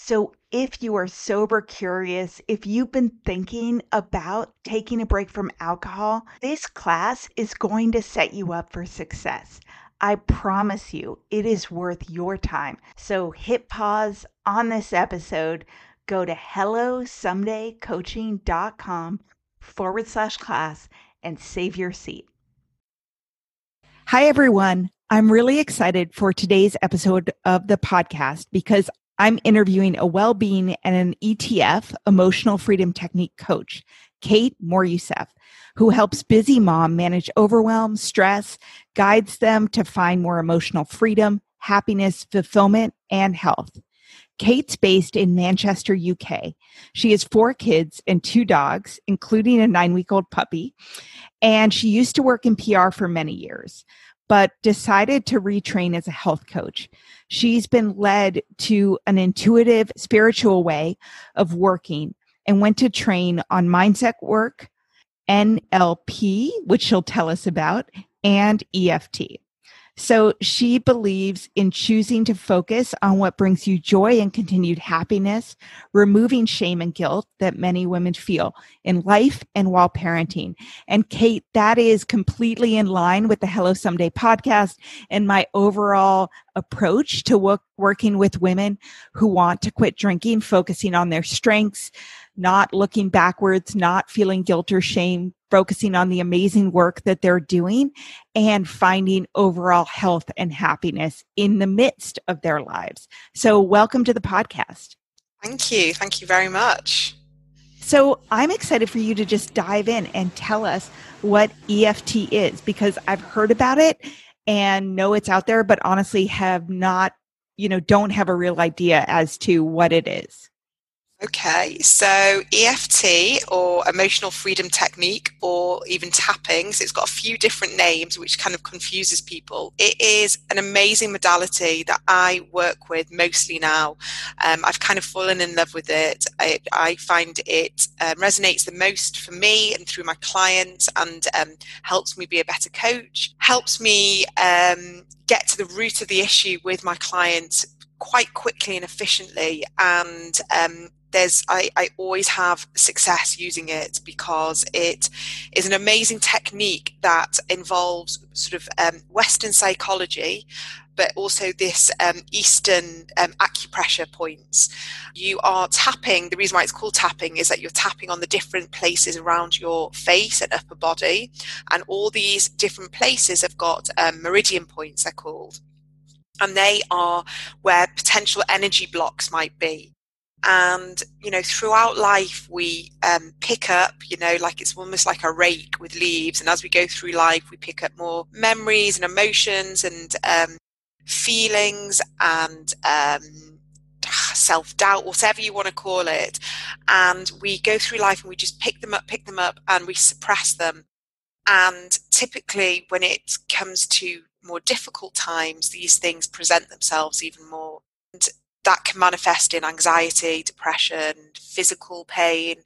So, if you are sober curious, if you've been thinking about taking a break from alcohol, this class is going to set you up for success. I promise you, it is worth your time. So, hit pause on this episode, go to hellosomedaycoaching.com forward slash class and save your seat. Hi, everyone. I'm really excited for today's episode of the podcast because I'm interviewing a well being and an ETF, emotional freedom technique coach, Kate Moryoussef, who helps busy mom manage overwhelm, stress, guides them to find more emotional freedom, happiness, fulfillment, and health. Kate's based in Manchester, UK. She has four kids and two dogs, including a nine week old puppy. And she used to work in PR for many years, but decided to retrain as a health coach. She's been led to an intuitive, spiritual way of working and went to train on mindset work, NLP, which she'll tell us about, and EFT. So she believes in choosing to focus on what brings you joy and continued happiness, removing shame and guilt that many women feel in life and while parenting. And Kate, that is completely in line with the Hello Someday podcast and my overall approach to work, working with women who want to quit drinking, focusing on their strengths, not looking backwards, not feeling guilt or shame, focusing on the amazing work that they're doing and finding overall health and happiness in the midst of their lives. So, welcome to the podcast. Thank you. Thank you very much. So, I'm excited for you to just dive in and tell us what EFT is because I've heard about it and know it's out there, but honestly have not, you know, don't have a real idea as to what it is. Okay, so EFT or emotional freedom technique or even tapping, so it's got a few different names which kind of confuses people. It is an amazing modality that I work with mostly now. Um, I've kind of fallen in love with it. I, I find it uh, resonates the most for me and through my clients and um, helps me be a better coach, helps me um, get to the root of the issue with my clients quite quickly and efficiently. And um, there's I, I always have success using it because it is an amazing technique that involves sort of um, Western psychology, but also this um, Eastern um, acupressure points. You are tapping, the reason why it's called tapping is that you're tapping on the different places around your face and upper body. And all these different places have got um, meridian points, they're called. And they are where potential energy blocks might be and you know throughout life we um, pick up you know like it's almost like a rake with leaves. And as we go through life we pick up more memories and emotions and um, feelings and um, self-doubt whatever you want to call it. And we go through life and we just pick them up pick them up and we suppress them. And typically when it comes to more difficult times these things present themselves even more. And that can manifest in anxiety, depression, physical pain,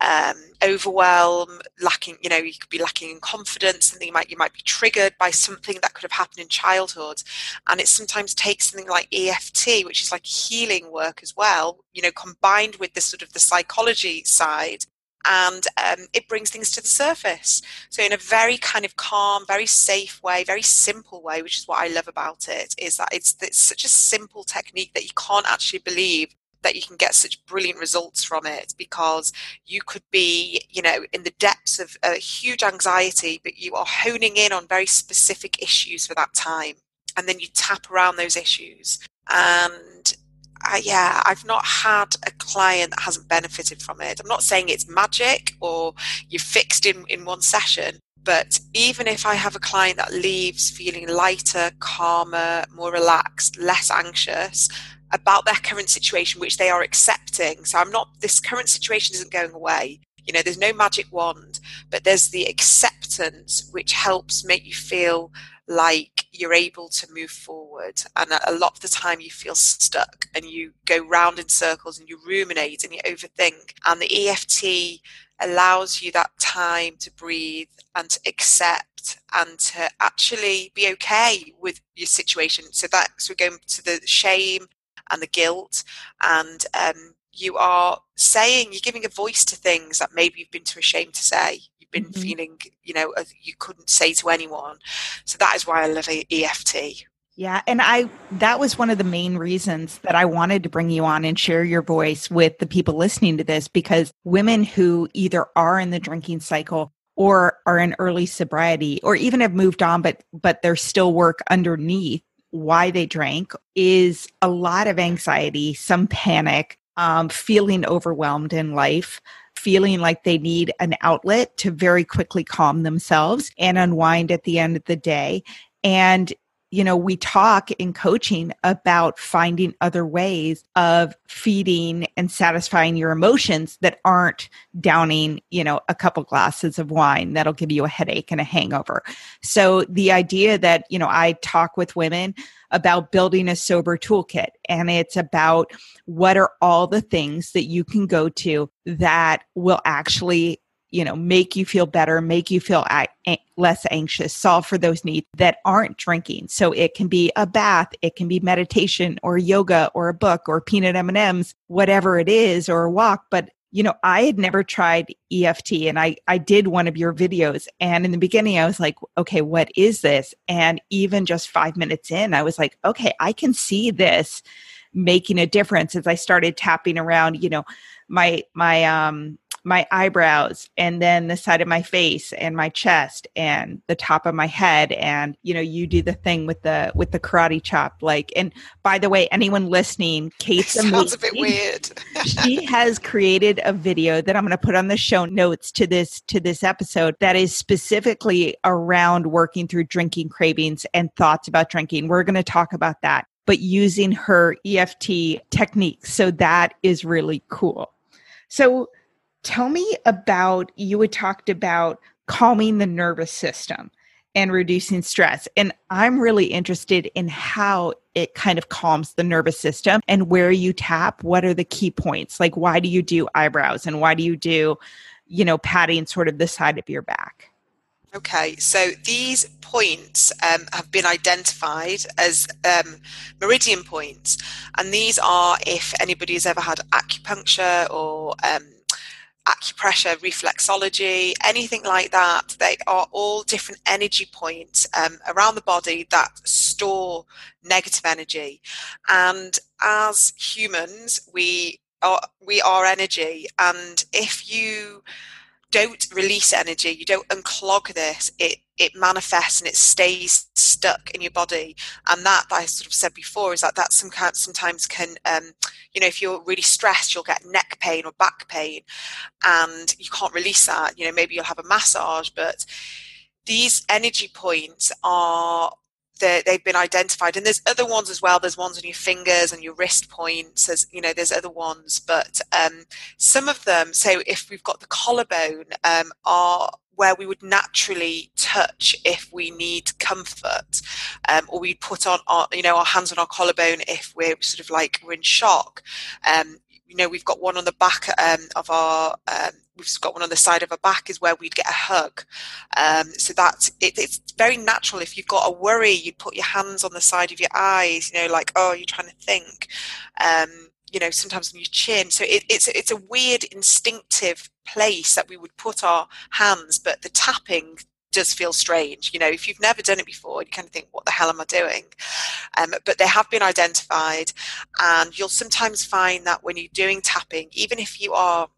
um, overwhelm, lacking. You know, you could be lacking in confidence, and you might you might be triggered by something that could have happened in childhood, and it sometimes takes something like EFT, which is like healing work as well. You know, combined with the sort of the psychology side and um, it brings things to the surface. So, in a very kind of calm, very safe way, very simple way, which is what I love about it, is that it's, it's such a simple technique that you can't actually believe that you can get such brilliant results from it because you could be, you know, in the depths of a huge anxiety, but you are honing in on very specific issues for that time. And then you tap around those issues. And I, yeah, I've not had a client that hasn't benefited from it. I'm not saying it's magic or you're fixed in, in one session, but even if I have a client that leaves feeling lighter, calmer, more relaxed, less anxious about their current situation, which they are accepting. So I'm not, this current situation isn't going away. You know, there's no magic wand, but there's the acceptance which helps make you feel like you're able to move forward. And a lot of the time you feel stuck and you go round in circles and you ruminate and you overthink. And the EFT allows you that time to breathe and to accept and to actually be okay with your situation. So that's we're going to the shame and the guilt and um, you are saying you're giving a voice to things that maybe you've been too ashamed to say you've been mm-hmm. feeling you know you couldn't say to anyone. So that is why i love eft yeah and i that was one of the main reasons that i wanted to bring you on and share your voice with the people listening to this because women who either are in the drinking cycle or are in early sobriety or even have moved on but but there's still work underneath why they drank is a lot of anxiety some panic um, feeling overwhelmed in life, feeling like they need an outlet to very quickly calm themselves and unwind at the end of the day. And you know, we talk in coaching about finding other ways of feeding and satisfying your emotions that aren't downing, you know, a couple glasses of wine that'll give you a headache and a hangover. So the idea that, you know, I talk with women about building a sober toolkit and it's about what are all the things that you can go to that will actually you know make you feel better make you feel less anxious solve for those needs that aren't drinking. So it can be a bath it can be meditation or yoga or a book or peanut m&ms whatever it is or a walk. But you know i had never tried eft and i i did one of your videos and in the beginning i was like okay what is this? And even just 5 minutes in i was like okay i can see this making a difference. As i started tapping around you know my my um my eyebrows and then the side of my face and my chest and the top of my head and you know you do the thing with the with the karate chop like and by the way anyone listening kate sounds a bit weird. She has created a video that i'm going to put on the show notes to this to this episode that is specifically around working through drinking cravings and thoughts about drinking. We're going to talk about that but using her eft technique. So that is really cool so Tell me about you had talked about calming the nervous system and reducing stress. And I'm really interested in how it kind of calms the nervous system and where you tap. What are the key points? Like, why do you do eyebrows and why do you do, you know, patting sort of the side of your back? Okay, so these points um, have been identified as um, meridian points, and these are if anybody has ever had acupuncture or um, acupressure, reflexology, anything like that. They are all different energy points um, around the body that store negative energy. And as humans, we are we are energy, and if you don't release energy, you don't unclog this, it it manifests and it stays stuck in your body. And that, that I sort of said before, is that that some kind, sometimes can, um, you know, if you're really stressed, you'll get neck pain or back pain, and you can't release that. You know, maybe you'll have a massage, but these energy points are they've been identified. And there's other ones as well. There's ones on your fingers and your wrist points. There's you know there's other ones. But um, some of them so if we've got the collarbone um, are where we would naturally touch if we need comfort. Um, or we put on our you know our hands on our collarbone if we're sort of like we're in shock. Um, you know we've got one on the back um, of our um, we've got one on the side of our back is where we'd get a hug. Um, so that it, it's very natural. If you've got a worry, you'd put your hands on the side of your eyes. You know, like oh, you're trying to think. Um, you know, sometimes on your chin. So it, it's it's a weird instinctive place that we would put our hands, but the tapping does feel strange. You know, if you've never done it before, you kind of think, what the hell am I doing? Um, but they have been identified, and you'll sometimes find that when you're doing tapping, even if you are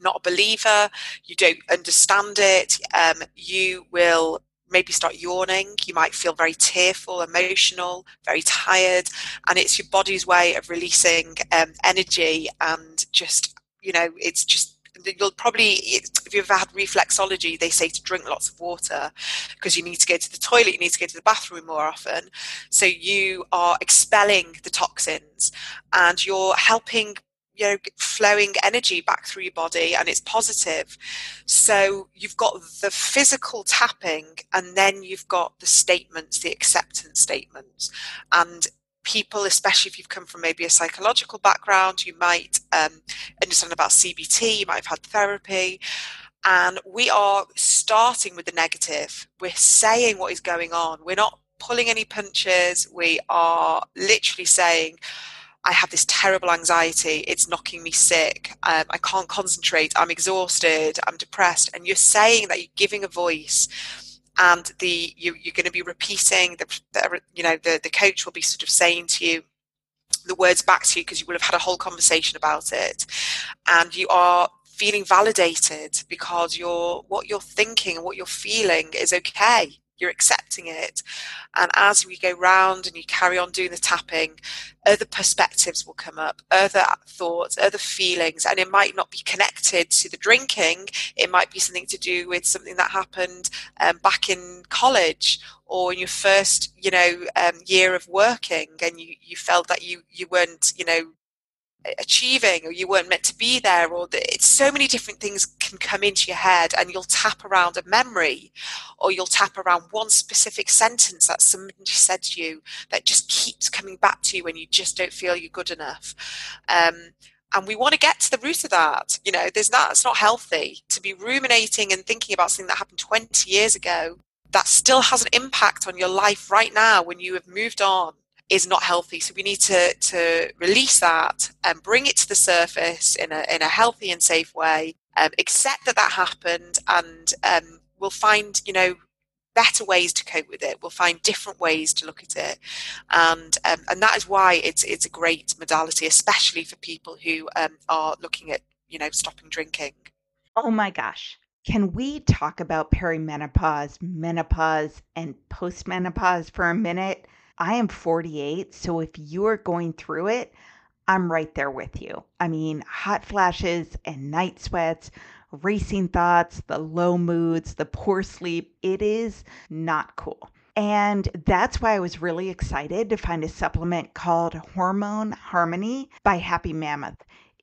not a believer, you don't understand it, um, you will maybe start yawning. You might feel very tearful, emotional, very tired, and it's your body's way of releasing um, energy and just, you know, it's just you'll probably if you've ever had reflexology they say to drink lots of water because you need to go to the toilet you need to go to the bathroom more often. So you are expelling the toxins and you're helping you know flowing energy back through your body and it's positive. So you've got the physical tapping and then you've got the statements the acceptance statements. And people especially if you've come from maybe a psychological background you might um, understand about cbt you might have had therapy and we are starting with the negative we're saying what is going on we're not pulling any punches we are literally saying I have this terrible anxiety. It's knocking me sick. Um, I can't concentrate. I'm exhausted. I'm depressed. And you're saying that you're giving a voice and the you, are going to be repeating the, the, you know the, the coach will be sort of saying to you the words back to you because you will have had a whole conversation about it. And you are feeling validated because you're what you're thinking and what you're feeling is okay you're accepting it. And as we go round and you carry on doing the tapping, other perspectives will come up, other thoughts, other feelings, and it might not be connected to the drinking. It might be something to do with something that happened um, back in college or in your first, you know, um, year of working, and you, you felt that you you weren't, you know, achieving or you weren't meant to be there or that it's so many different things can come into your head and you'll tap around a memory or you'll tap around one specific sentence that somebody said to you that just keeps coming back to you when you just don't feel you're good enough. Um, and we want to get to the root of that you know there's not it's not healthy to be ruminating and thinking about something that happened 20 years ago that still has an impact on your life right now when you have moved on is not healthy. So we need to, to release that and bring it to the surface in a, in a healthy and safe way, um, accept that that happened, and um, we'll find, you know, better ways to cope with it. We'll find different ways to look at it, and um, and that is why it's it's a great modality, especially for people who um, are looking at you know stopping drinking. Oh my gosh. Can we talk about perimenopause, menopause, and postmenopause for a minute? I am 48, so if you're going through it, I'm right there with you. I mean, hot flashes and night sweats, racing thoughts, the low moods, the poor sleep, it is not cool. And that's why I was really excited to find a supplement called Hormone Harmony by Happy Mammoth.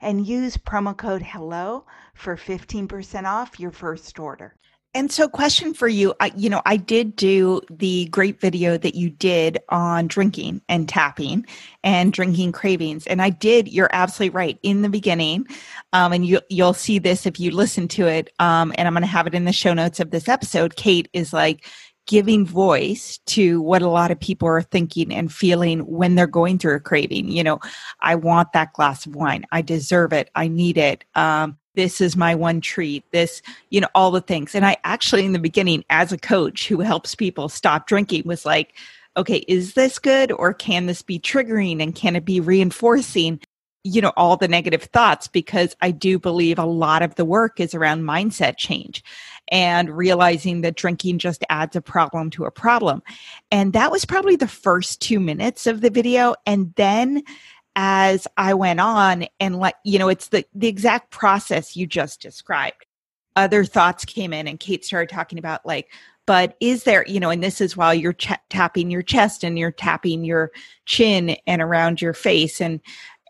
and use promo code HELLO for 15% off your first order. And so, question for you, I, you know, I did do the great video that you did on drinking and tapping and drinking cravings, and I did. You're absolutely right in the beginning, um, and you you'll see this if you listen to it. Um, and I'm going to have it in the show notes of this episode. Kate is like giving voice to what a lot of people are thinking and feeling when they're going through a craving. You know, I want that glass of wine. I deserve it. I need it. Um, this is my one treat. This, you know, all the things. And I actually, in the beginning, as a coach who helps people stop drinking, was like, okay, is this good or can this be triggering and can it be reinforcing? you know all the negative thoughts because i do believe a lot of the work is around mindset change and realizing that drinking just adds a problem to a problem. And that was probably the first two minutes of the video. And then as I went on and like, you know, it's the, the exact process you just described. Other thoughts came in and Kate started talking about like, but is there, you know, and this is while you're ch- tapping your chest and you're tapping your chin and around your face. And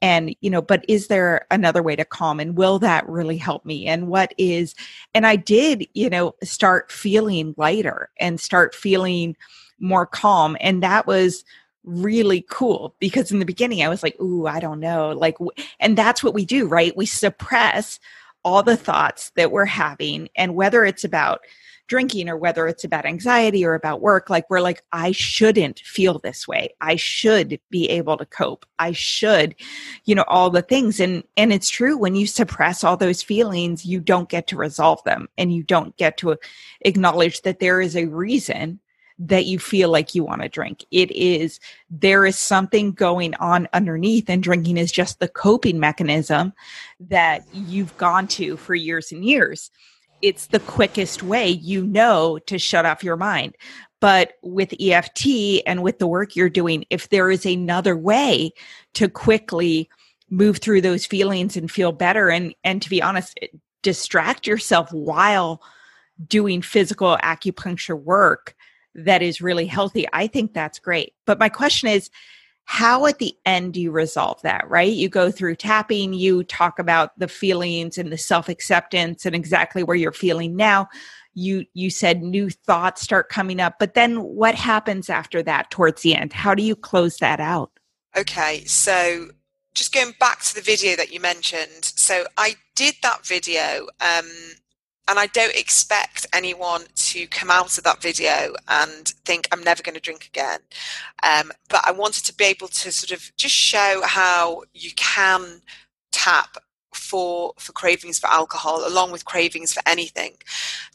and you know but is there another way to calm and will that really help me? And what is and i did you know start feeling lighter and start feeling more calm and that was really cool because in the beginning i was like ooh i don't know like and that's what we do right? We suppress all the thoughts that we're having and whether it's about drinking or whether it's about anxiety or about work, like we're like, I shouldn't feel this way. I should be able to cope. I should, you know, all the things. And, and it's true when you suppress all those feelings, you don't get to resolve them and you don't get to acknowledge that there is a reason that you feel like you want to drink. It is, there is something going on underneath, and drinking is just the coping mechanism that you've gone to for years and years it's the quickest way you know to shut off your mind. But with EFT and with the work you're doing, if there is another way to quickly move through those feelings and feel better and and to be honest, distract yourself while doing physical acupuncture work that is really healthy, I think that's great. But my question is how at the end do you resolve that right? You go through tapping you talk about the feelings and the self-acceptance and exactly where you're feeling now. You you said new thoughts start coming up but then what happens after that towards the end? How do you close that out? Okay so just going back to the video that you mentioned. So i did that video um, and I don't expect anyone to come out of that video and think I'm never going to drink again. Um, but I wanted to be able to sort of just show how you can tap for for cravings for alcohol along with cravings for anything.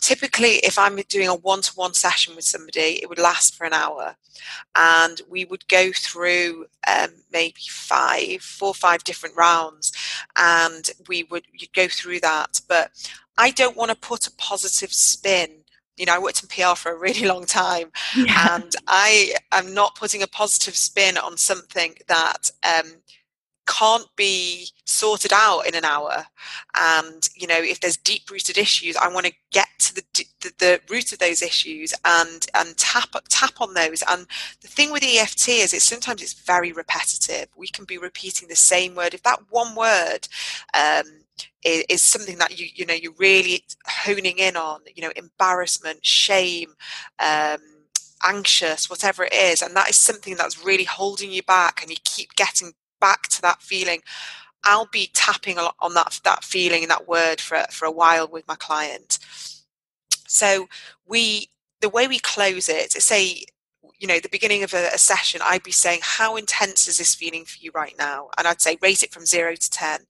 Typically if i'm doing a one-to-one session with somebody it would last for an hour. And we would go through um, maybe five four five different rounds and we would you'd go through that. But I don't want to put a positive spin. You know, I worked in PR for a really long time, yeah. and I am not putting a positive spin on something that um, can't be sorted out in an hour. And you know if there's deep rooted issues i want to get to the, the, the root of those issues and and tap tap on those. And the thing with eft is it sometimes it's very repetitive. We can be repeating the same word. If that one word um, is, is something that you you know you're really honing in on you know embarrassment shame um, anxious whatever it is and that is something that's really holding you back and you keep getting back to that feeling. I'll be tapping a lot on that that feeling and that word for for a while with my client. So we the way we close it say you know, the beginning of a, a, session, I'd be saying, How intense is this feeling for you right now? And I'd say, Rate it from zero to 10.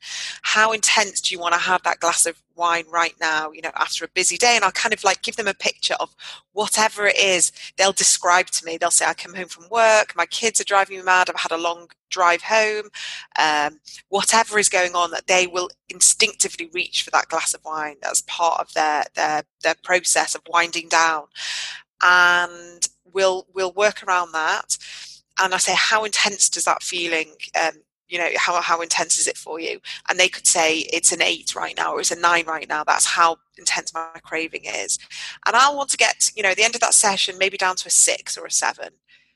How intense do you want to have that glass of wine right now, you know, after a busy day? And I'll kind of like give them a picture of whatever it is they'll describe to me. They'll say, I come home from work, my kids are driving me mad, I've had a long drive home, um, whatever is going on, that they will instinctively reach for that glass of wine as part of their, their, their process of winding down. And we'll we'll work around that and i say how intense does that feeling um, you know how, how intense is it for you and they could say it's an eight right now or it's a nine right now that's how intense my craving is and i'll want to get you know the end of that session maybe down to a six or a seven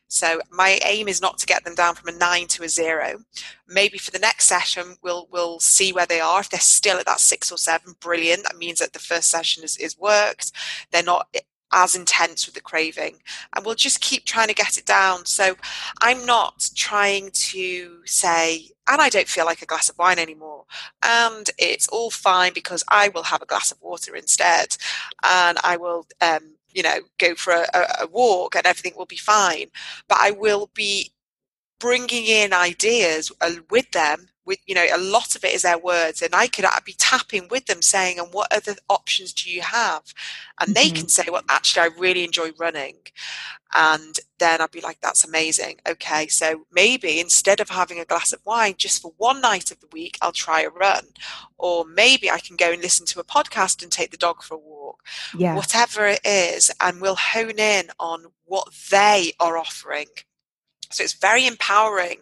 so my aim is not to get them down from a nine to a zero. Maybe for the next session, we'll we'll see where they are. If they're still at that six or seven, brilliant. That means that the first session is, is worked. They're not as intense with the craving and we'll just keep trying to get it down. So i'm not trying to say and i don't feel like a glass of wine anymore and it's all fine because i will have a glass of water instead and i will um, you know go for a, a walk and everything will be fine. But i will be bringing in ideas uh, with them with you know a lot of it is their words and i could I'd be tapping with them saying and what other options do you have? And they mm-hmm. can say well actually i really enjoy running. And then i'd be like that's amazing. Okay so maybe instead of having a glass of wine just for one night of the week i'll try a run. Or maybe i can go and listen to a podcast and take the dog for a walk. Yeah. whatever it is and we'll hone in on what they are offering so it's very empowering.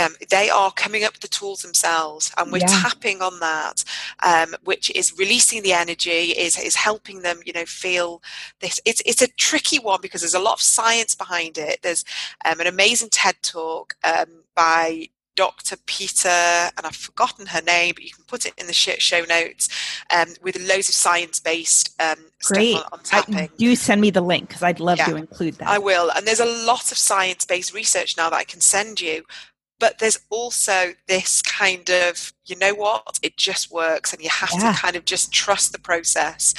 Um, they are coming up with the tools themselves, and we're yeah. tapping on that, um, which is releasing the energy, is is helping them, you know, feel this. It's it's a tricky one because there's a lot of science behind it. There's um, an amazing TED talk um, by Dr. Peta, and I've forgotten her name, but you can put it in the show notes um, with loads of science based um, Great. stuff on, on tapping. I, do send me the link because I'd love yeah, to include that. I will. And there's a lot of science based research now that I can send you. But there's also this kind of, you know what, it just works, and you have yeah. to kind of just trust the process.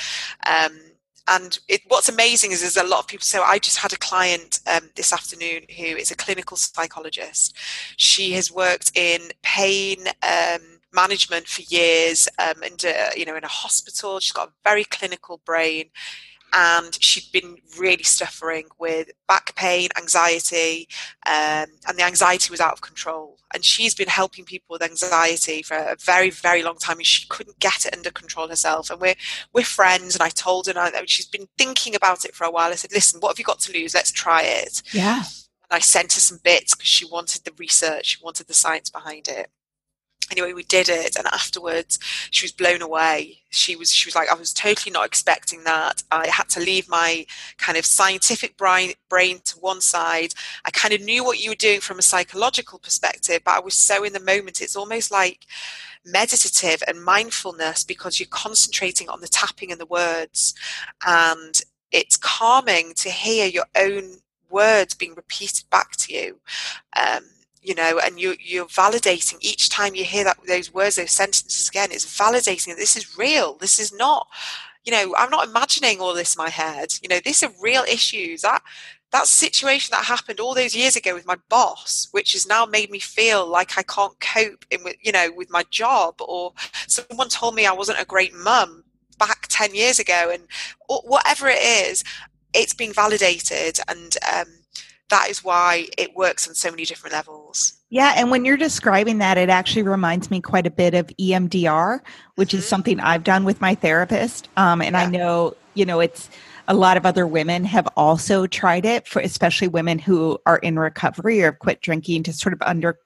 Um, and it, what's amazing is there's a lot of people. So I just had a client um, this afternoon who is a clinical psychologist. She has worked in pain. Um, management for years um, and uh, you know in a hospital she's got a very clinical brain and she'd been really suffering with back pain, anxiety, um, and the anxiety was out of control. And she's been helping people with anxiety for a very, very long time, and she couldn't get it under control herself. And we're we're friends, and I told her, and she's been thinking about it for a while. I said, "Listen, what have you got to lose? Let's try it." Yeah. And I sent her some bits because she wanted the research, she wanted the science behind it anyway we did it and afterwards she was blown away. She was she was like i was totally not expecting that. I had to leave my kind of scientific brain brain to one side. I kind of knew what you were doing from a psychological perspective but i was so in the moment. It's almost like meditative and mindfulness because you're concentrating on the tapping and the words and it's calming to hear your own words being repeated back to you. Um, you know, and you, you're validating each time you hear that those words, those sentences again. It's validating that this is real. This is not, you know, I'm not imagining all this in my head. You know, these are real issues. That that situation that happened all those years ago with my boss, which has now made me feel like I can't cope in with, you know, with my job, or someone told me I wasn't a great mum back 10 years ago, and whatever it is, it's being validated and. Um, that is why it works on so many different levels. Yeah, and when you're describing that, it actually reminds me quite a bit of EMDR, which mm-hmm. is something I've done with my therapist. Um, and yeah. I know, you know, it's a lot of other women have also tried it for especially women who are in recovery or have quit drinking to sort of under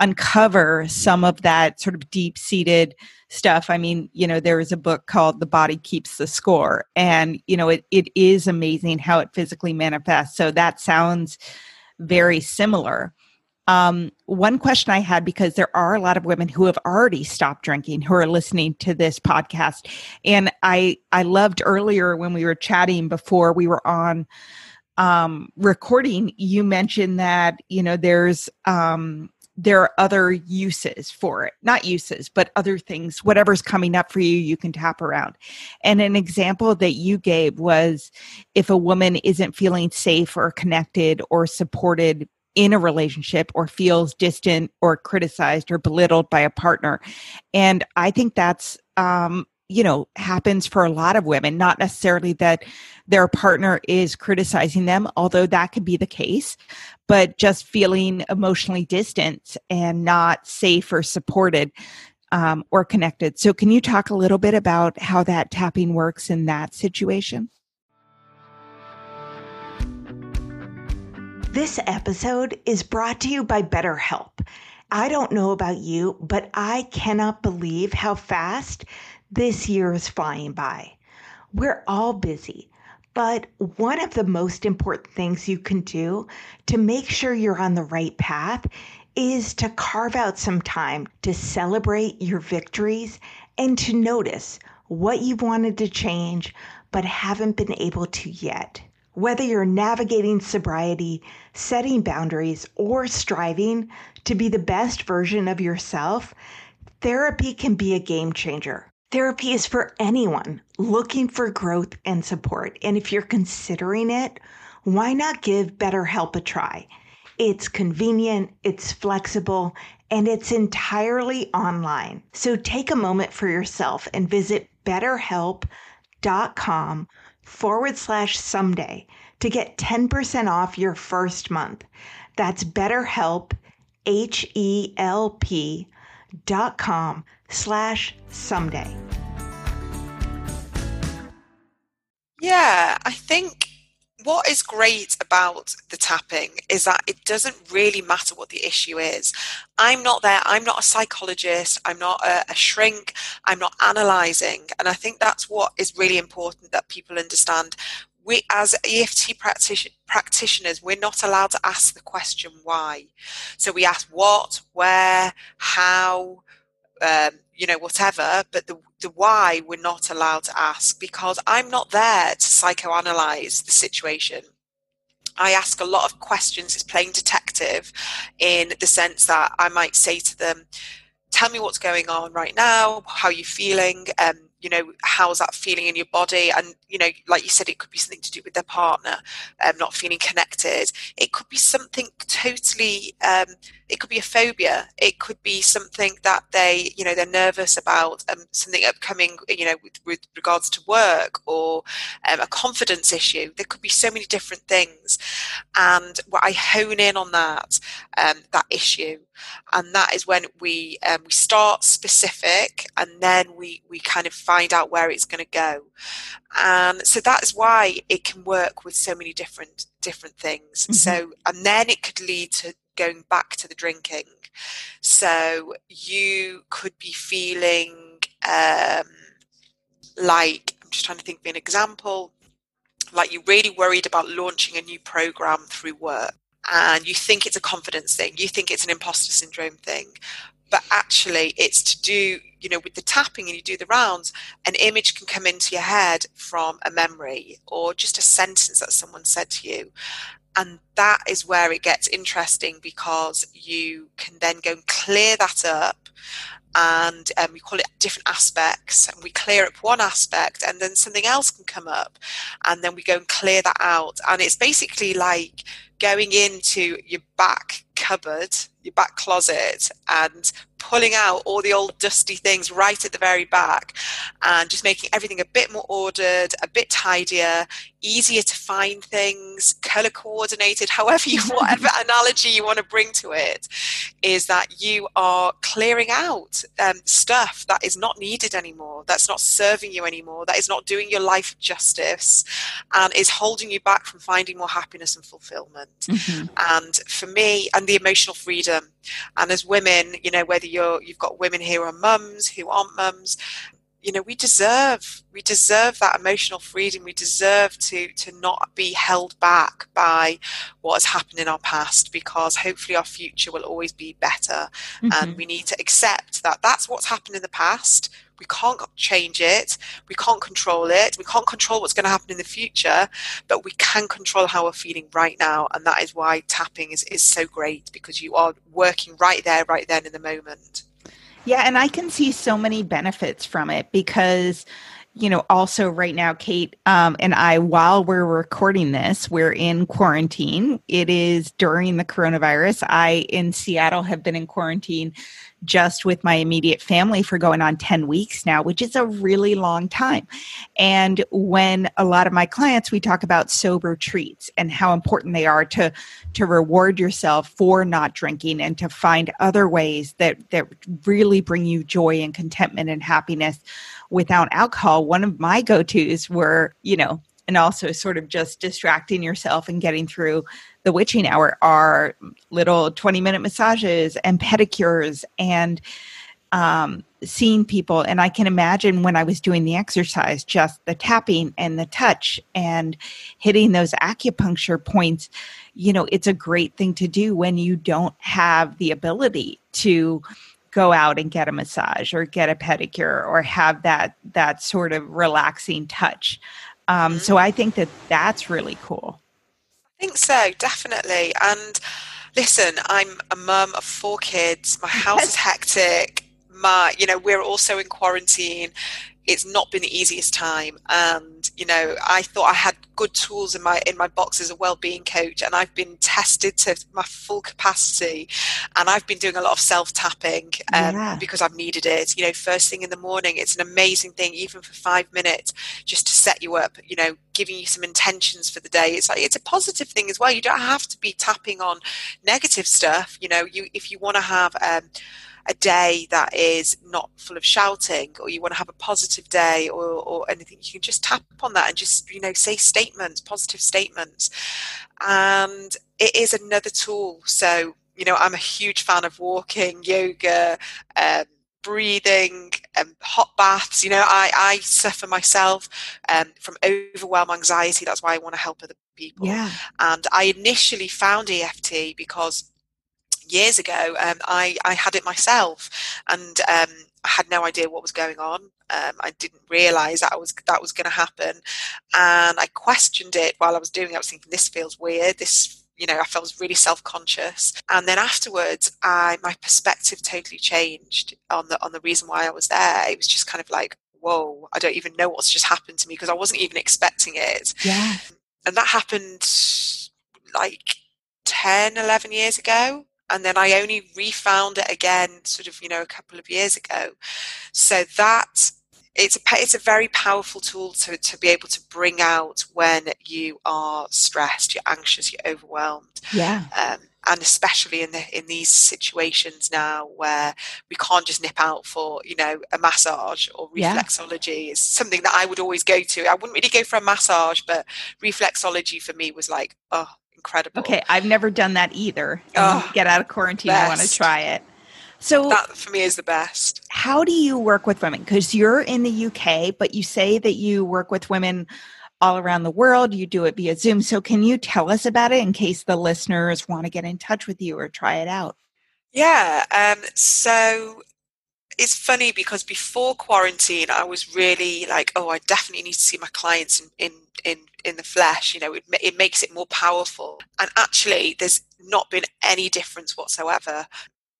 uncover some of that sort of deep seated stuff. I mean, you know, there is a book called The Body Keeps the Score, and, you know, it, it is amazing how it physically manifests. So that sounds very similar. Um, one question I had because there are a lot of women who have already stopped drinking who are listening to this podcast, and I I loved earlier when we were chatting before we were on um, recording. You mentioned that you know there's um, there are other uses for it not uses but other things whatever's coming up for you you can tap around. And an example that you gave was if a woman isn't feeling safe or connected or supported in a relationship or feels distant or criticized or belittled by a partner. And i think that's um, you know happens for a lot of women not necessarily that their partner is criticizing them although that could be the case but just feeling emotionally distant and not safe or supported um, or connected. So can you talk a little bit about how that tapping works in that situation? This episode is brought to you by betterhelp. I don't know about you, but I cannot believe how fast this year is flying by. We're all busy, but one of the most important things you can do to make sure you're on the right path is to carve out some time to celebrate your victories and to notice what you've wanted to change but haven't been able to yet. Whether you're navigating sobriety, setting boundaries, or striving to be the best version of yourself, therapy can be a game changer. Therapy is for anyone looking for growth and support. And if you're considering it, why not give BetterHelp a try? It's convenient, it's flexible, and it's entirely online. So take a moment for yourself and visit betterhelp.com forward slash someday to get 10% off your first month. That's BetterHelp, H E L P dot com slash someday. Yeah, I think what is great about the tapping is that it doesn't really matter what the issue is. I'm not there, I'm not a psychologist, I'm not a, a, shrink, I'm not analyzing. And I think that's what is really important that people understand. We, as EFT practitioners, practitioners, we're not allowed to ask the question why. So we ask what, where, how, um, you know, whatever, but the, the why we're not allowed to ask because I'm not there to psychoanalyze the situation. I ask a lot of questions. As playing detective in the sense that I might say to them, tell me what's going on right now, how are you feeling, um, you know how's that feeling in your body? And you know like you said it could be something to do with their partner um, not feeling connected. It could be something totally um, it could be a phobia. It could be something that they you know they're nervous about um, something upcoming you know with, with regards to work or um, a confidence issue. There could be so many different things. And what i hone in on that um, that issue. And that is when we um, we start specific and then we we kind of find out where it's going to go. And so that's why it can work with so many different different things. Mm-hmm. so and then it could lead to going back to the drinking. So you could be feeling um, like i'm just trying to think of an example like you're really worried about launching a new program through work and you think it's a confidence thing, you think it's an imposter syndrome thing, but actually it's to do, you know, with the tapping and you do the rounds, an image can come into your head from a memory or just a sentence that someone said to you. And that is where it gets interesting because you can then go and clear that up and um, we call it different aspects and we clear up one aspect and then something else can come up and then we go and clear that out. And it's basically like going into your back cupboard, your back closet, and pulling out all the old dusty things right at the very back and just making everything a bit more ordered, a bit tidier, easier to find things, color coordinated, however you, whatever analogy you want to bring to it, is that you are clearing out um, stuff that is not needed anymore, that's not serving you anymore, that is not doing your life justice, and is holding you back from finding more happiness and fulfillment. Mm-hmm. And for me, and the emotional freedom, and as women, you know, whether you're you've got women here who are mums, who aren't mums, you know we deserve we deserve that emotional freedom. We deserve to to not be held back by what has happened in our past because hopefully our future will always be better. Mm-hmm. and we need to accept that that's what's happened in the past. We can't change it. We can't control it. We can't control what's going to happen in the future but we can control how we're feeling right now. And that is why tapping is, is so great because you are working right there right then in the moment yeah, and I can see so many benefits from it because you know, also right now, Kate um, and I, while we're recording this, we're in quarantine. It is during the coronavirus. I, in Seattle, have been in quarantine just with my immediate family for going on 10 weeks now, which is a really long time. And when a lot of my clients, we talk about sober treats and how important they are to, to reward yourself for not drinking and to find other ways that, that really bring you joy and contentment and happiness without alcohol. One of my go tos were, you know, and also sort of just distracting yourself and getting through the witching hour are little 20 minute massages and pedicures and um, seeing people. And I can imagine when I was doing the exercise, just the tapping and the touch and hitting those acupuncture points. You know, it's a great thing to do when you don't have the ability to go out and get a massage or get a pedicure or have that that sort of relaxing touch um. So I think that that's really cool. I think so, definitely. And listen, I'm a mum of four kids. My house is hectic. My, you know, we're also in quarantine it's not been the easiest time. And you know i thought i had good tools in my in my box as a well-being coach and i've been tested to my full capacity and i've been doing a lot of self-tapping um, yeah. because i've needed it. You know first thing in the morning it's an amazing thing even for five minutes just to set you up you know giving you some intentions for the day. It's like it's a positive thing as well. You don't have to be tapping on negative stuff. You know you if you want to have um, a day that is not full of shouting or you want to have a positive day or, or anything you can just tap on that and just you know say statements positive statements. And it is another tool. So you know i'm a huge fan of walking yoga um, breathing um, hot baths. You know i, I suffer myself um, from overwhelm anxiety. That's why i want to help other people. Yeah. and i initially found eft because years ago, um, I, I had it myself, and um, I had no idea what was going on. Um, I didn't realise that was that was going to happen, and I questioned it while I was doing it. I was thinking, this feels weird. This you know, I felt really self-conscious, and then afterwards, I my perspective totally changed on the on the reason why I was there. It was just kind of like, whoa, I don't even know what's just happened to me because I wasn't even expecting it. Yeah, and that happened like 10, 11 years ago and then I only refound it again, sort of, you know, a couple of years ago. So that it's a it's a very powerful tool to to be able to bring out when you are stressed, you're anxious, you're overwhelmed. Yeah. Um, and especially in the in these situations now where we can't just nip out for you know a massage or reflexology yeah. is something that I would always go to. I wouldn't really go for a massage, but reflexology for me was like, oh, incredible. Okay, I've never done that either. Oh, get out of quarantine, best. I want to try it. So that for me is the best. How do you work with women? Because you're in the UK, but you say that you work with women all around the world. You do it via Zoom. So can you tell us about it in case the listeners want to get in touch with you or try it out? Yeah. Um, so it's funny because before quarantine, I was really like, oh, I definitely need to see my clients in in in, in the flesh. You know, it, it makes it more powerful. And actually, there's not been any difference whatsoever.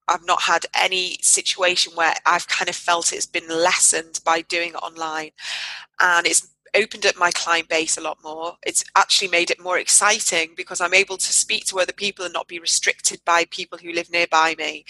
I've not had any situation where I've kind of felt it's been lessened by doing it online. And it's opened up my client base a lot more. It's actually made it more exciting because I'm able to speak to other people and not be restricted by people who live nearby me.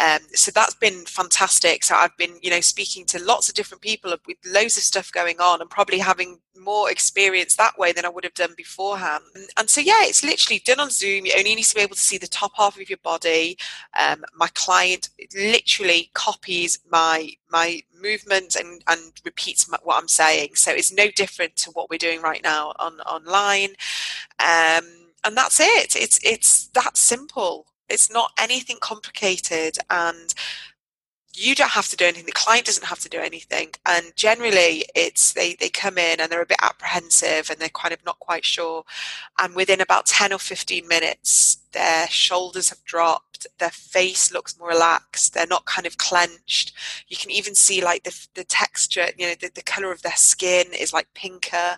Um, so that's been fantastic. So I've been, you know, speaking to lots of different people with loads of stuff going on and probably having more experience that way than I would have done beforehand. And so, yeah, it's literally done on Zoom. You only need to be able to see the top half of your body. Um, my client literally copies my my movement and, and repeats what I'm saying. So it's no different to what we're doing right now on online. Um, and that's it. It's it's that simple. It's not anything complicated. And you don't have to do anything the client doesn't have to do anything and generally it's they they come in and they're a bit apprehensive and they're kind of not quite sure and within about 10 or 15 minutes their shoulders have dropped their face looks more relaxed they're not kind of clenched you can even see like the, the texture you know the, the color of their skin is like pinker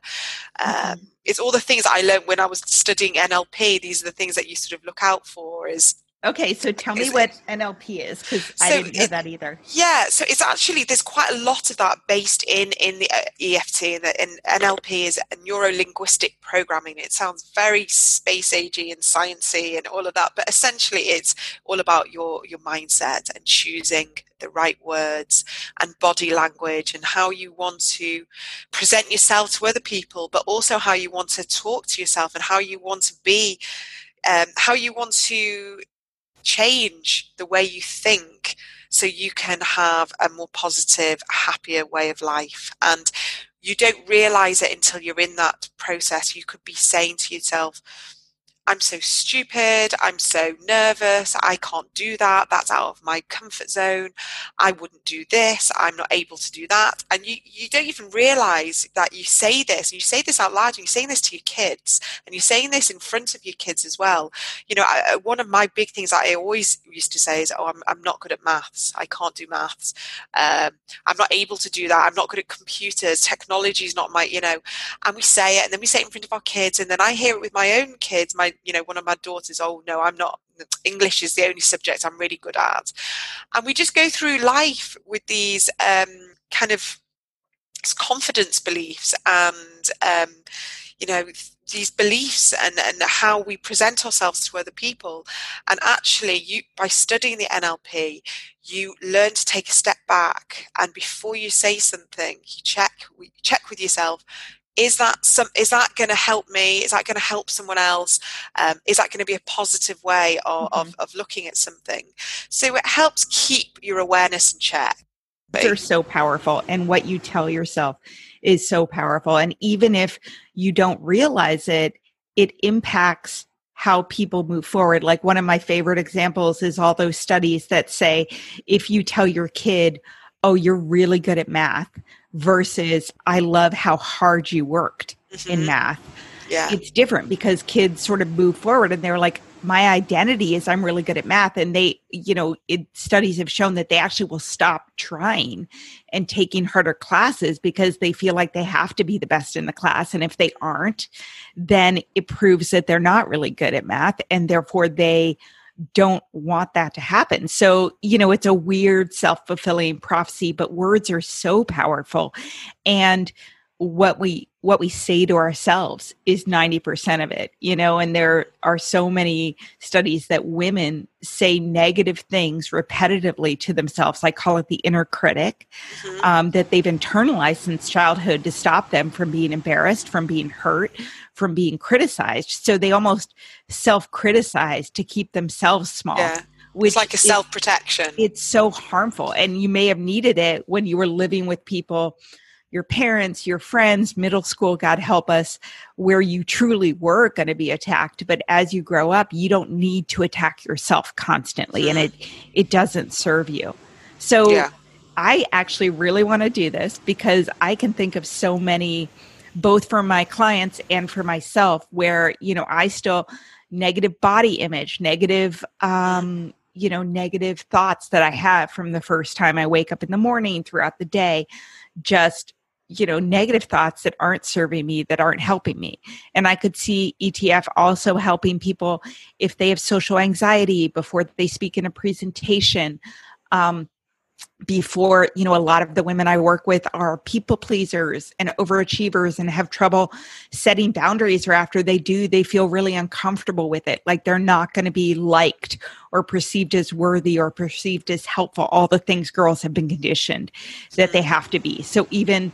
um, mm-hmm. it's all the things i learned when i was studying nlp these are the things that you sort of look out for is Okay, so tell me what NLP is because so I didn't know that either. Yeah, so it's actually there's quite a lot of that based in in the uh, EFT and, the, and NLP is neuro linguistic programming. It sounds very space agey and sciency and all of that, but essentially it's all about your your mindset and choosing the right words and body language and how you want to present yourself to other people, but also how you want to talk to yourself and how you want to be um, how you want to change the way you think so you can have a more positive, happier way of life. And you don't realize it until you're in that process. You could be saying to yourself, I'm so stupid. I'm so nervous. I can't do that. That's out of my comfort zone. I wouldn't do this. I'm not able to do that. And you, you don't even realize that you say this and you say this out loud and you're saying this to your kids and you're saying this in front of your kids as well. You know, I, one of my big things I always used to say is, oh, I'm, I'm not good at maths. I can't do maths. Um, I'm not able to do that. I'm not good at computers. Technology is not my, you know, and we say it and then we say it in front of our kids. And then I hear it with my own kids, my you know one of my daughters oh no i'm not english is the only subject i'm really good at. And we just go through life with these um, kind of confidence beliefs and um, you know these beliefs and, and how we present ourselves to other people. And actually you by studying the nlp you learn to take a step back and before you say something you check check with yourself is that some is that going to help me? Is that going to help someone else? Um, is that going to be a positive way of, mm-hmm. of, of, looking at something? So it helps keep your awareness in check. They're so powerful and what you tell yourself is so powerful and even if you don't realize it it impacts how people move forward. Like one of my favorite examples is all those studies that say if you tell your kid oh you're really good at math versus I love how hard you worked mm-hmm. in math. Yeah. It's different because kids sort of move forward and they're like, my identity is I'm really good at math. And they, you know, it, studies have shown that they actually will stop trying and taking harder classes because they feel like they have to be the best in the class. And if they aren't, then it proves that they're not really good at math. And therefore they don't want that to happen. So, you know, it's a weird self fulfilling prophecy, but words are so powerful. And what we what we say to ourselves is 90% of it you know and there are so many studies that women say negative things repetitively to themselves i call it the inner critic mm-hmm. um, that they've internalized since childhood to stop them from being embarrassed from being hurt from being criticized. So they almost self criticize to keep themselves small. Yeah. Which it's like a self protection. It's so harmful. And you may have needed it when you were living with people, your parents, your friends, middle school, God help us, where you truly were going to be attacked. But as you grow up, you don't need to attack yourself constantly and it, mm-hmm. it doesn't serve you. So yeah. I actually really want to do this because I can think of so many both for my clients and for myself where you know i still negative body image negative um you know negative thoughts that i have from the first time i wake up in the morning throughout the day just you know negative thoughts that aren't serving me that aren't helping me. And i could see etf also helping people if they have social anxiety before they speak in a presentation. Um, before you know a lot of the women i work with are people pleasers and overachievers and have trouble setting boundaries or after they do they feel really uncomfortable with it. Like they're not going to be liked or perceived as worthy or perceived as helpful all the things girls have been conditioned that they have to be. So even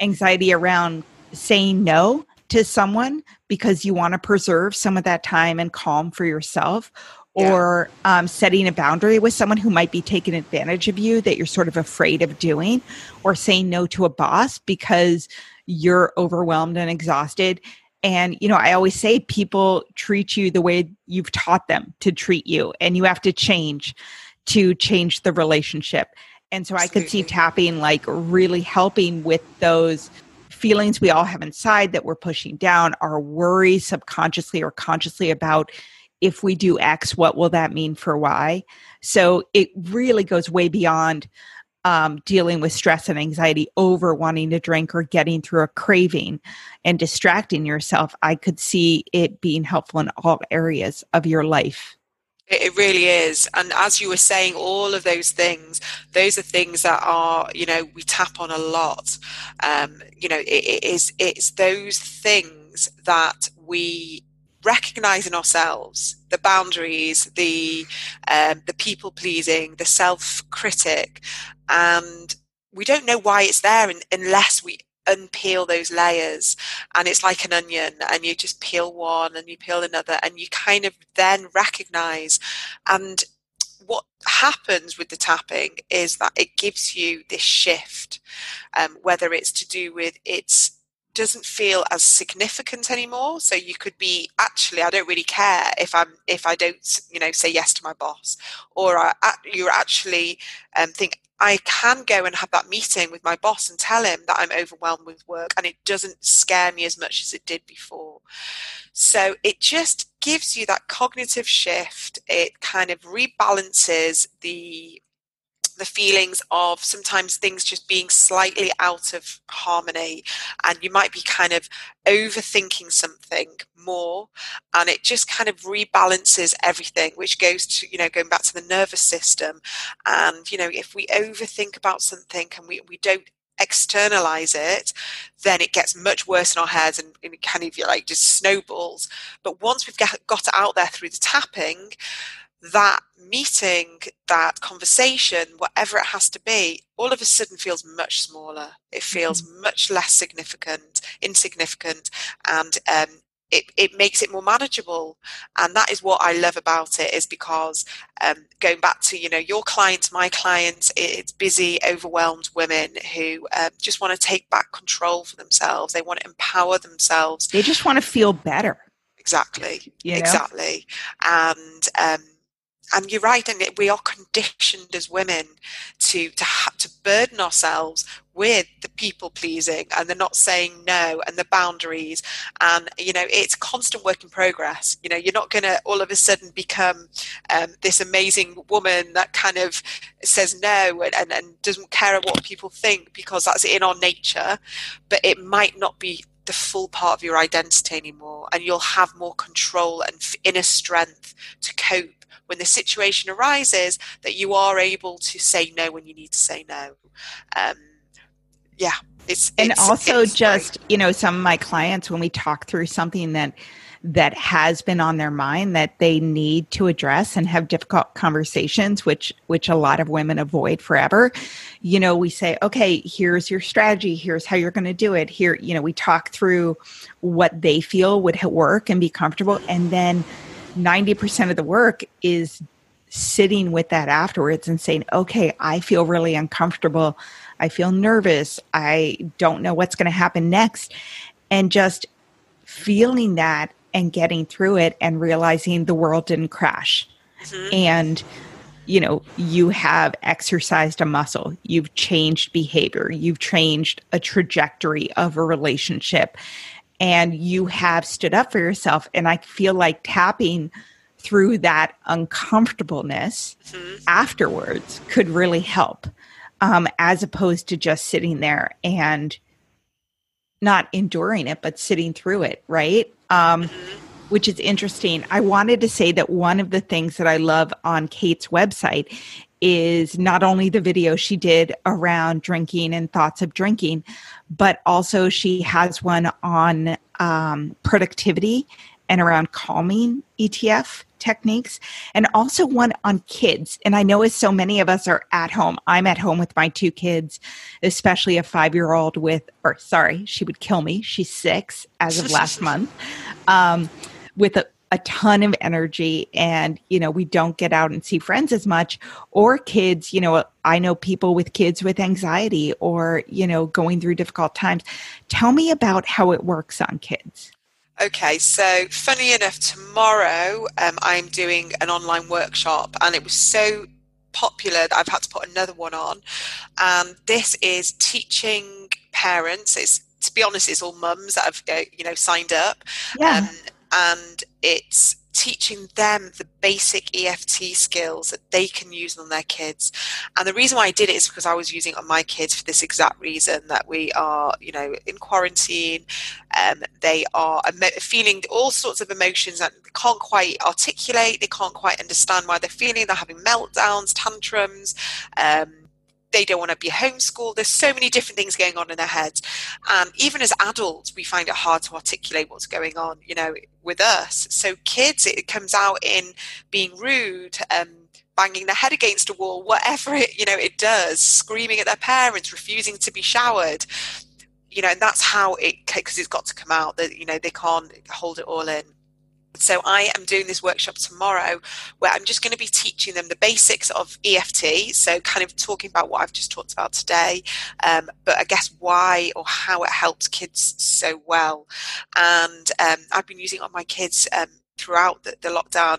anxiety around saying no to someone because you want to preserve some of that time and calm for yourself or yeah. um, setting a boundary with someone who might be taking advantage of you that you're sort of afraid of doing, or saying no to a boss because you're overwhelmed and exhausted. And, you know, I always say people treat you the way you've taught them to treat you, and you have to change to change the relationship. And so Absolutely. I could see tapping like really helping with those feelings we all have inside that we're pushing down, our worries subconsciously or consciously about if we do X, what will that mean for Y? So it really goes way beyond um, dealing with stress and anxiety over wanting to drink or getting through a craving and distracting yourself. I could see it being helpful in all areas of your life. It really is. And as you were saying, all of those things, those are things that are, you know, we tap on a lot. Um, you know, it, it is, it's those things that we recognize in ourselves the boundaries the um, the people pleasing the self critic and we don't know why it's there unless we unpeel those layers and it's like an onion and you just peel one and you peel another and you kind of then recognize and what happens with the tapping is that it gives you this shift um, whether it's to do with its doesn't feel as significant anymore so you could be actually i don't really care if i'm if i don't you know say yes to my boss or I, you're actually um, think I can go and have that meeting with my boss and tell him that I'm overwhelmed with work and it doesn't scare me as much as it did before. So it just gives you that cognitive shift. It kind of rebalances the the feelings of sometimes things just being slightly out of harmony and you might be kind of overthinking something more and it just kind of rebalances everything which goes to you know going back to the nervous system and you know if we overthink about something and we, we don't externalize it, then it gets much worse in our heads and, and it kind of like just snowballs. But once we've got, got it out there through the tapping, that meeting, that conversation, whatever it has to be, all of a sudden feels much smaller. It feels mm-hmm. much less significant, insignificant, and um, it, it makes it more manageable. And that is what I love about it, is because um, going back to you know your clients, my clients, it's busy, overwhelmed women who um, just want to take back control for themselves. They want to empower themselves. They just want to feel better. Exactly. You know? Exactly. And um, and you're right, and we are conditioned as women to to have to burden ourselves with the people pleasing and the not saying no and the boundaries. And you know it's constant work in progress. You know you're not going to all of a sudden become um, this amazing woman that kind of says no and, and, and doesn't care what people think because that's in our nature but it might not be the full part of your identity anymore. And you'll have more control and inner strength to cope when the situation arises that you are able to say no when you need to say no. Um, yeah, it's and it's, also it's just great. you know some of my clients when we talk through something that that has been on their mind that they need to address and have difficult conversations which which a lot of women avoid forever you know we say okay here's your strategy here's how you're going to do it here you know we talk through what they feel would work and be comfortable and then 90% of the work is sitting with that afterwards and saying, okay, I feel really uncomfortable. I feel nervous. I don't know what's going to happen next. And just feeling that and getting through it and realizing the world didn't crash. Mm-hmm. And, you know, you have exercised a muscle, you've changed behavior, you've changed a trajectory of a relationship and you have stood up for yourself. And I feel like tapping through that uncomfortableness mm-hmm. afterwards could really help, um, as opposed to just sitting there and not enduring it, but sitting through it, right? Um, mm-hmm. Which is interesting. I wanted to say that one of the things that I love on Kate's website is not only the video she did around drinking and thoughts of drinking, but also she has one on um, productivity and around calming ETF techniques, and also one on kids. And I know as so many of us are at home, I'm at home with my two kids, especially a five year old with, or sorry, she would kill me. She's six as of last month, um, with a, a ton of energy and you know we don't get out and see friends as much or kids you know i know people with kids with anxiety or you know going through difficult times tell me about how it works on kids Okay, so funny enough, tomorrow um, I'm doing an online workshop, and it was so popular that I've had to put another one on. And this is teaching parents. It's to be honest, it's all mums that have uh, you know signed up. Yeah. Um, and it's teaching them the basic EFT skills that they can use on their kids. And the reason why I did it is because I was using it on my kids for this exact reason that we are, you know, in quarantine. Um, they are feeling all sorts of emotions that they can't quite articulate. They can't quite understand why they're feeling. They're having meltdowns, tantrums. Um, they don't want to be homeschooled. There's so many different things going on in their heads. And even as adults, we find it hard to articulate what's going on, you know, with us. So kids, it comes out in being rude, um, banging their head against a wall, whatever it, you know, it does, screaming at their parents, refusing to be showered. You know, and that's how it, because it's got to come out that, you know, they can't hold it all in. So I am doing this workshop tomorrow where I'm just going to be teaching them the basics of EFT. So kind of talking about what I've just talked about today, um, but I guess why or how it helps kids so well. And um, I've been using it on my kids um, throughout the, the lockdown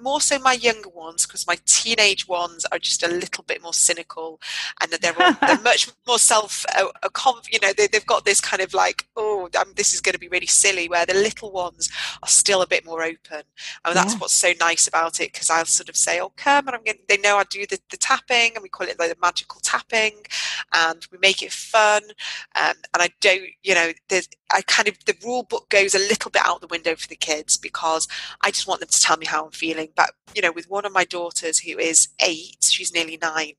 more so my younger ones because my teenage ones are just a little bit more cynical and they're, all, they're much more self uh, conf, you know they, have got this kind of like oh this is going to be really silly where the little ones are still a bit more open and that's yeah. what's so nice about it because I'll sort of say oh come and I'm getting they know I do the, the tapping and we call it like the magical tapping and we make it fun um, and I don't you know there's I kind of the rule book goes a little bit out the window for the kids because I just want them to tell me how I'm feeling. But you know, with one of my daughters who is eight, she's nearly nine.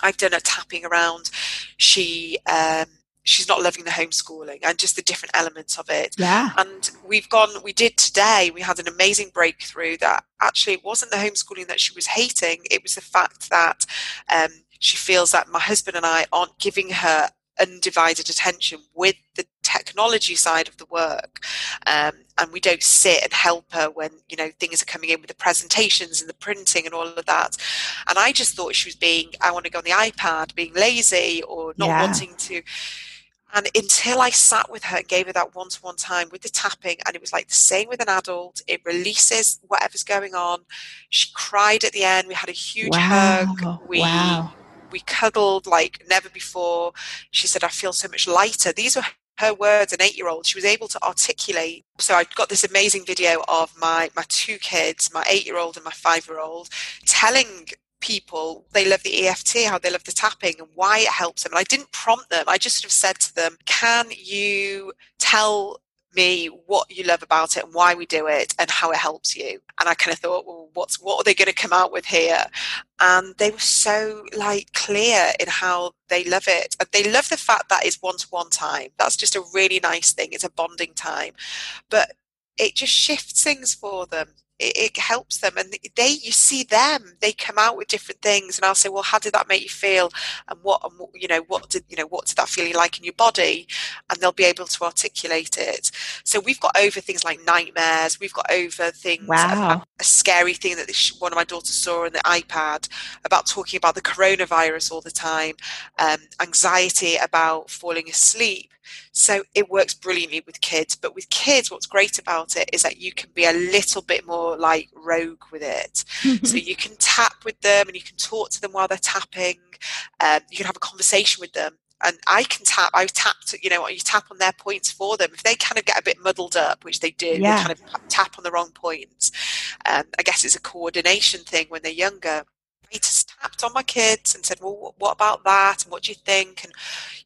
I've done a tapping around. She um, she's not loving the homeschooling and just the different elements of it. Yeah. And we've gone. We did today. We had an amazing breakthrough that actually it wasn't the homeschooling that she was hating. It was the fact that um, she feels that my husband and I aren't giving her undivided attention with the technology side of the work um, and we don't sit and help her when you know things are coming in with the presentations and the printing and all of that and i just thought she was being i want to go on the ipad being lazy or not yeah. wanting to and until I sat with her and gave her that one to one time with the tapping, and it was like the same with an adult, it releases whatever's going on. She cried at the end. We had a huge wow. hug. We wow we cuddled like never before. She said, I feel so much lighter. These were her words, an eight year old. She was able to articulate. So I got this amazing video of my, my two kids, my eight year old and my five year old, telling people they love the EFT, how they love the tapping, and why it helps them. And I didn't prompt them. I just sort of said to them, "Can you tell me what you love about it and why we do it and how it helps you. And I kind of thought, well, what's what are they going to come out with here? And they were so like clear in how they love it. And they love the fact that it's one to one time. That's just a really nice thing. It's a bonding time. But it just shifts things for them it, it, helps them and they you see them they come out with different things and i'll say well how did that make you feel? And what and what, you know what did you know what did that feel like in your body? And they'll be able to articulate it. So we've got over things like nightmares we've got over things wow. a scary thing that one of my daughters saw on the ipad about talking about the coronavirus all the time um, anxiety about falling asleep so it works brilliantly with kids. But with kids, what's great about it is that you can be a little bit more like rogue with it. so you can tap with them and you can talk to them while they're tapping. Um, you can have a conversation with them and I can tap. I've tapped, you know, you tap on their points for them. If they kind of get a bit muddled up, which they do, yeah. they kind of tap on the wrong points. Um, I guess it's a coordination thing when they're younger. I just tapped on my kids and said, "Well, what about that? And what do you think?" And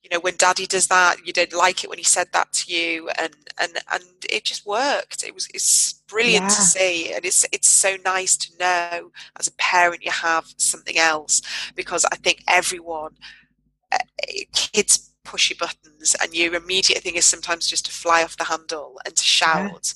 you know, when Daddy does that, you didn't like it when he said that to you, and and and it just worked. It was it's brilliant yeah. to see, and it's it's so nice to know as a parent you have something else because I think everyone, uh, kids push your buttons and your immediate thing is sometimes just to fly off the handle and to shout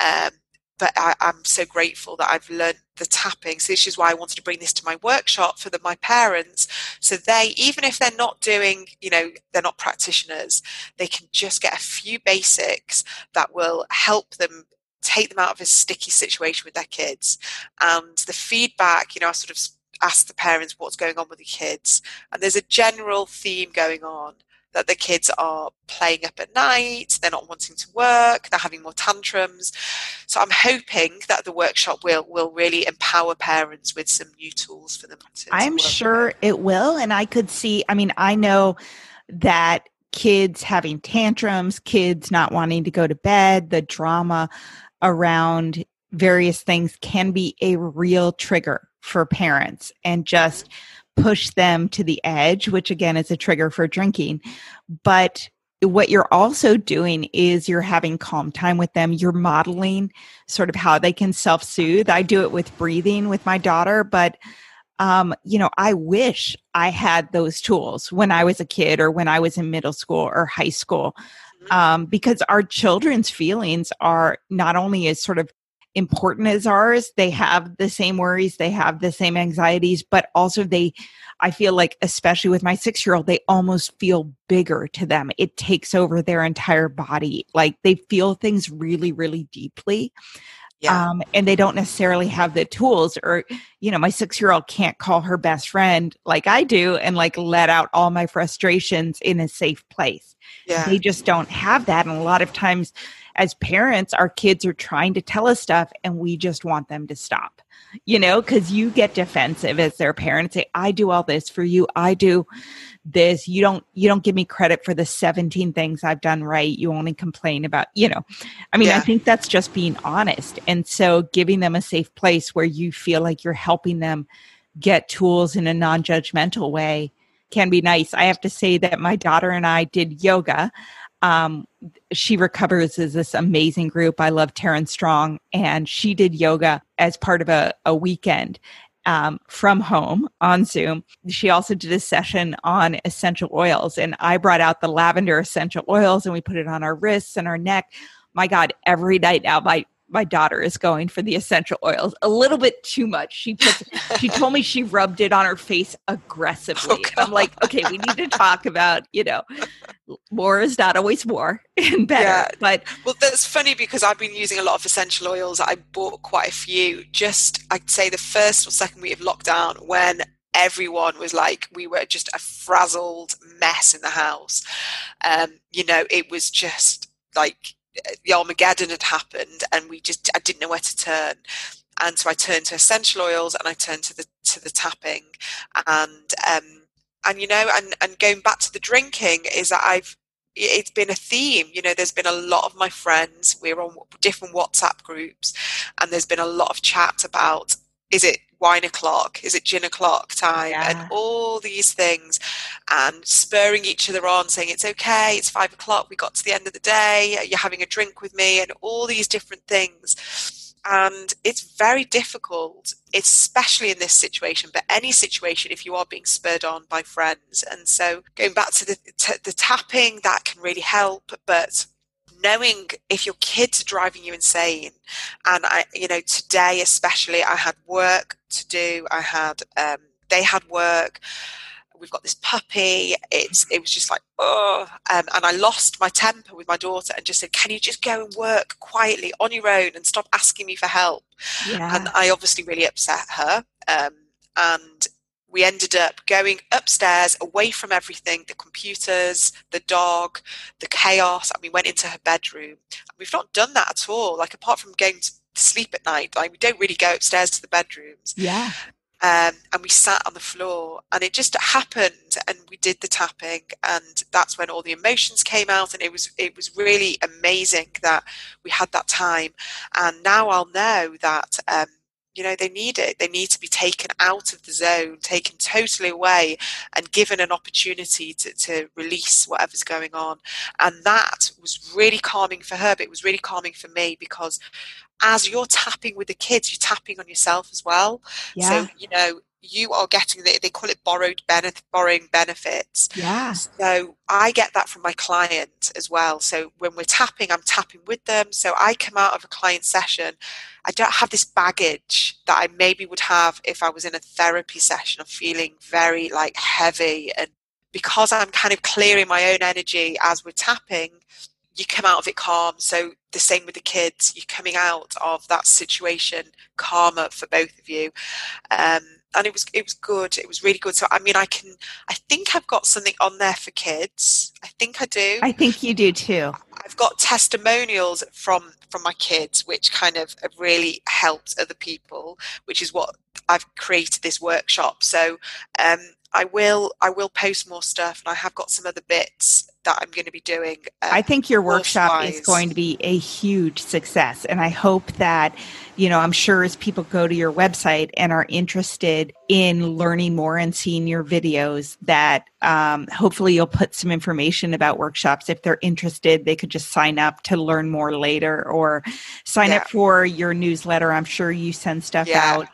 yeah. um, but I, am so grateful that I've learned the tapping. So this is why I wanted to bring this to my workshop for the, my parents. So they, even if they're not doing, you know, they're not practitioners, they can just get a few basics that will help them take them out of a sticky situation with their kids. And the feedback, you know, I sort of ask the parents what's going on with the kids. And there's a general theme going on that the kids are playing up at night, they're not wanting to work, they're having more tantrums. So I'm hoping that the workshop will will really empower parents with some new tools for them to, to I'm sure with. it will and I could see I mean I know that kids having tantrums, kids not wanting to go to bed, the drama around various things can be a real trigger for parents and just mm-hmm. Push them to the edge, which again is a trigger for drinking. But what you're also doing is you're having calm time with them. You're modeling sort of how they can self soothe. I do it with breathing with my daughter, but um, you know, I wish I had those tools when I was a kid or when I was in middle school or high school. Mm-hmm. Um, because our children's feelings are not only as sort of important as ours, they have the same worries, they have the same anxieties, but also they, I feel like, especially with my six year old, they almost feel bigger to them. It takes over their entire body. Like they feel things really, really deeply. Yeah. Um, and they don't necessarily have the tools or you know my six year old can't call her best friend like i do and like let out all my frustrations in a safe place yeah. they just don't have that and a lot of times as parents our kids are trying to tell us stuff and we just want them to stop you know because you get defensive as their parents say i do all this for you. I do this. You don't you don't give me credit for the 17 things i've done right. You only complain about you know. I mean yeah. i think that's just being honest. And so giving them a safe place where you feel like you're helping them get tools in a non-judgmental way can be nice. I have to say that my daughter and i did yoga um, she recovers is this amazing group. I love Taryn Strong, and she did yoga as part of a, a weekend um, from home on Zoom. She also did a session on essential oils, and I brought out the lavender essential oils and we put it on our wrists and our neck. My God, every night now, my my daughter is going for the essential oils a little bit too much. She puts, she told me she rubbed it on her face aggressively. Oh, I'm like, okay, we need to talk about, you know, more is not always more and better. Yeah. But well, that's funny because I've been using a lot of essential oils. I bought quite a few. Just I'd say the first or second week of lockdown when everyone was like we were just a frazzled mess in the house. Um, you know, it was just like the Armageddon had happened, and we just I didn't know where to turn. And so I turned to essential oils, and I turned to the to the tapping, and um, and you know, and and going back to the drinking is that I've it's been a theme you know there's been a lot of my friends we're on different whatsapp groups and there's been a lot of chat about is it wine o'clock? Is it gin o'clock time? Yeah. And all these things, and spurring each other on, saying it's okay, it's five o'clock, we got to the end of the day, you're having a drink with me, and all these different things. And it's very difficult, especially in this situation, but any situation if you are being spurred on by friends. And so, going back to the, to the tapping, that can really help, but knowing if your kids are driving you insane. And i you know today especially i had work to do. I had um, they had work. We've got this puppy. It's it was just like oh um, and i lost my temper with my daughter and just said can you just go and work quietly on your own and stop asking me for help? Yeah. and i obviously really upset her. Um, and we ended up going upstairs away from everything the computers the dog the chaos and we went into her bedroom. We've not done that at all like apart from going to sleep at night like we don't really go upstairs to the bedrooms. Yeah. Um, and we sat on the floor and it just happened and we did the tapping and that's when all the emotions came out and it was it was really amazing that we had that time. And now i'll know that um, you know, they need it. They need to be taken out of the zone, taken totally away, and given an opportunity to, to release whatever's going on. And that was really calming for her, but it was really calming for me because as you're tapping with the kids, you're tapping on yourself as well. Yeah. So, you know, you are getting the, they call it borrowed benefit borrowing benefits. Yeah. So i get that from my client as well. So when we're tapping i'm tapping with them. So i come out of a client session i don't have this baggage that i maybe would have if i was in a therapy session. Of feeling very like heavy. And because i'm kind of clearing my own energy as we're tapping you come out of it calm. So the same with the kids, you're coming out of that situation calmer for both of you. Um, and it was it was good. It was really good. So I mean, I can I think I've got something on there for kids. I think I do. I think you do too. I've got testimonials from from my kids, which kind of have really helped other people, which is what I've created this workshop. So um, I will I will post more stuff, and I have got some other bits that I'm going to be doing. Um, I think your workshop is going to be a huge success, and I hope that you know I'm sure as people go to your website and are interested in learning more and seeing your videos, that um, hopefully you'll put some information about workshops. If they're interested, they could just sign up to learn more later, or sign yeah. up for your newsletter. I'm sure you send stuff yeah. out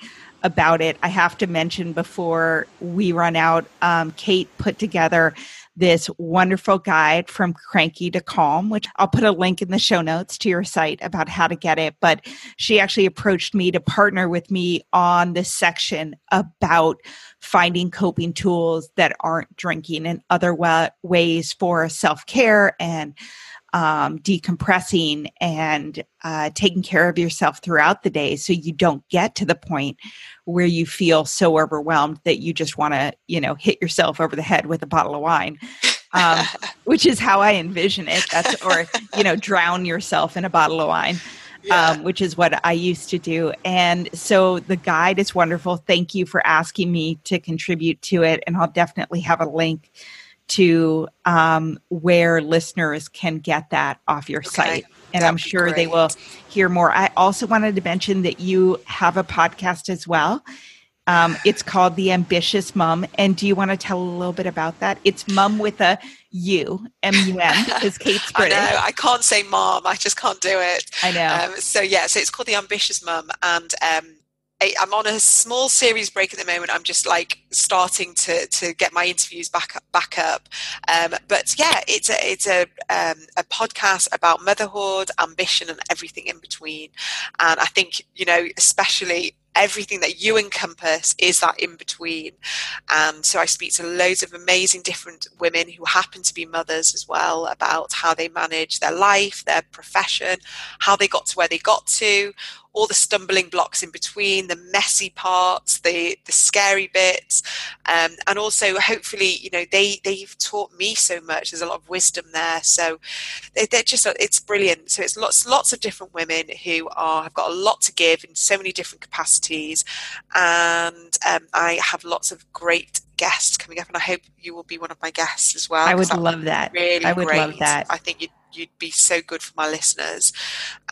about it. I have to mention before we run out, um, Kate put together this wonderful guide from cranky to calm, which I'll put a link in the show notes to your site about how to get it. But she actually approached me to partner with me on this section about finding coping tools that aren't drinking and other wa- ways for self care and um, decompressing and uh, taking care of yourself throughout the day so you don't get to the point where you feel so overwhelmed that you just want to you know hit yourself over the head with a bottle of wine um, which is how i envision it. That's or you know drown yourself in a bottle of wine yeah. um, which is what i used to do. And so the guide is wonderful. Thank you for asking me to contribute to it and i'll definitely have a link to um, where listeners can get that off your okay. site. And That'd I'm sure they will hear more. I also wanted to mention that you have a podcast as well. Um, it's called The Ambitious Mum. And do you want to tell a little bit about that? It's mum with a U, M U M, because Kate's British. I know. I can't say mom. I just can't do it. I know. Um, so, yeah, so it's called The Ambitious Mum. And um, I'm on a small series break at the moment. I'm just like starting to to get my interviews back up, back up. Um, but yeah, it's a it's a um, a podcast about motherhood, ambition, and everything in between. And I think you know, especially everything that you encompass is that in between. And so I speak to loads of amazing different women who happen to be mothers as well about how they manage their life, their profession, how they got to where they got to, all the stumbling blocks in between, the messy parts, the the scary bits, um, and also hopefully you know they they've taught me so much. There's a lot of wisdom there, so they, are just it's brilliant. So it's lots lots of different women who are have got a lot to give in so many different capacities, and um, I have lots of great guests coming up, and I hope you will be one of my guests as well. I would love that. Really, I would great. love that. I think you'd you'd be so good for my listeners,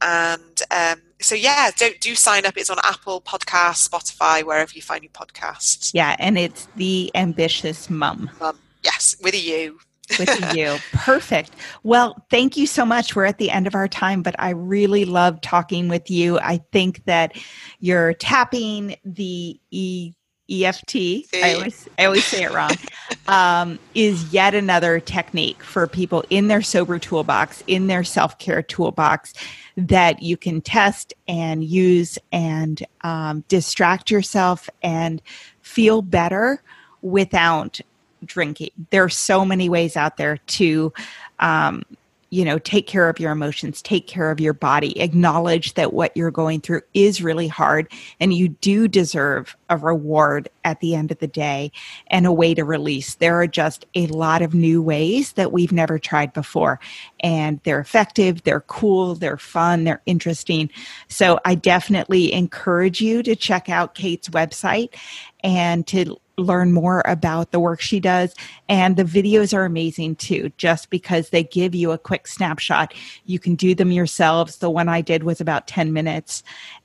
and um, so yeah, don't do sign up. It's on Apple Podcasts, Spotify, wherever you find your podcasts. Yeah, and it's the ambitious mum. Mum, yes, with a U. with you. Perfect. Well, thank you so much. We're at the end of our time, but I really love talking with you. I think that you're tapping the E EFT, I always I always say it wrong, um, is yet another technique for people in their sober toolbox, in their self care toolbox, that you can test and use and um, distract yourself and feel better without drinking. There are so many ways out there to um, you know, take care of your emotions, take care of your body, acknowledge that what you're going through is really hard and you do deserve a reward at the end of the day and a way to release. There are just a lot of new ways that we've never tried before and they're effective, they're cool, they're fun, they're interesting. So I definitely encourage you to check out Kate's website and to learn more about the work she does. And the videos are amazing too, just because they give you a quick snapshot. You can do them yourselves. The one I did was about 10 minutes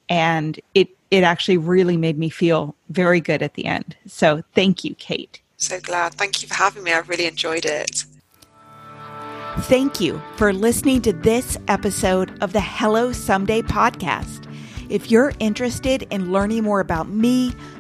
and it, it actually really made me feel very good at the end. So thank you, Kate. So glad. Thank you for having me. I really enjoyed it. Thank you for listening to this episode of the Hello Someday podcast. If you're interested in learning more about me,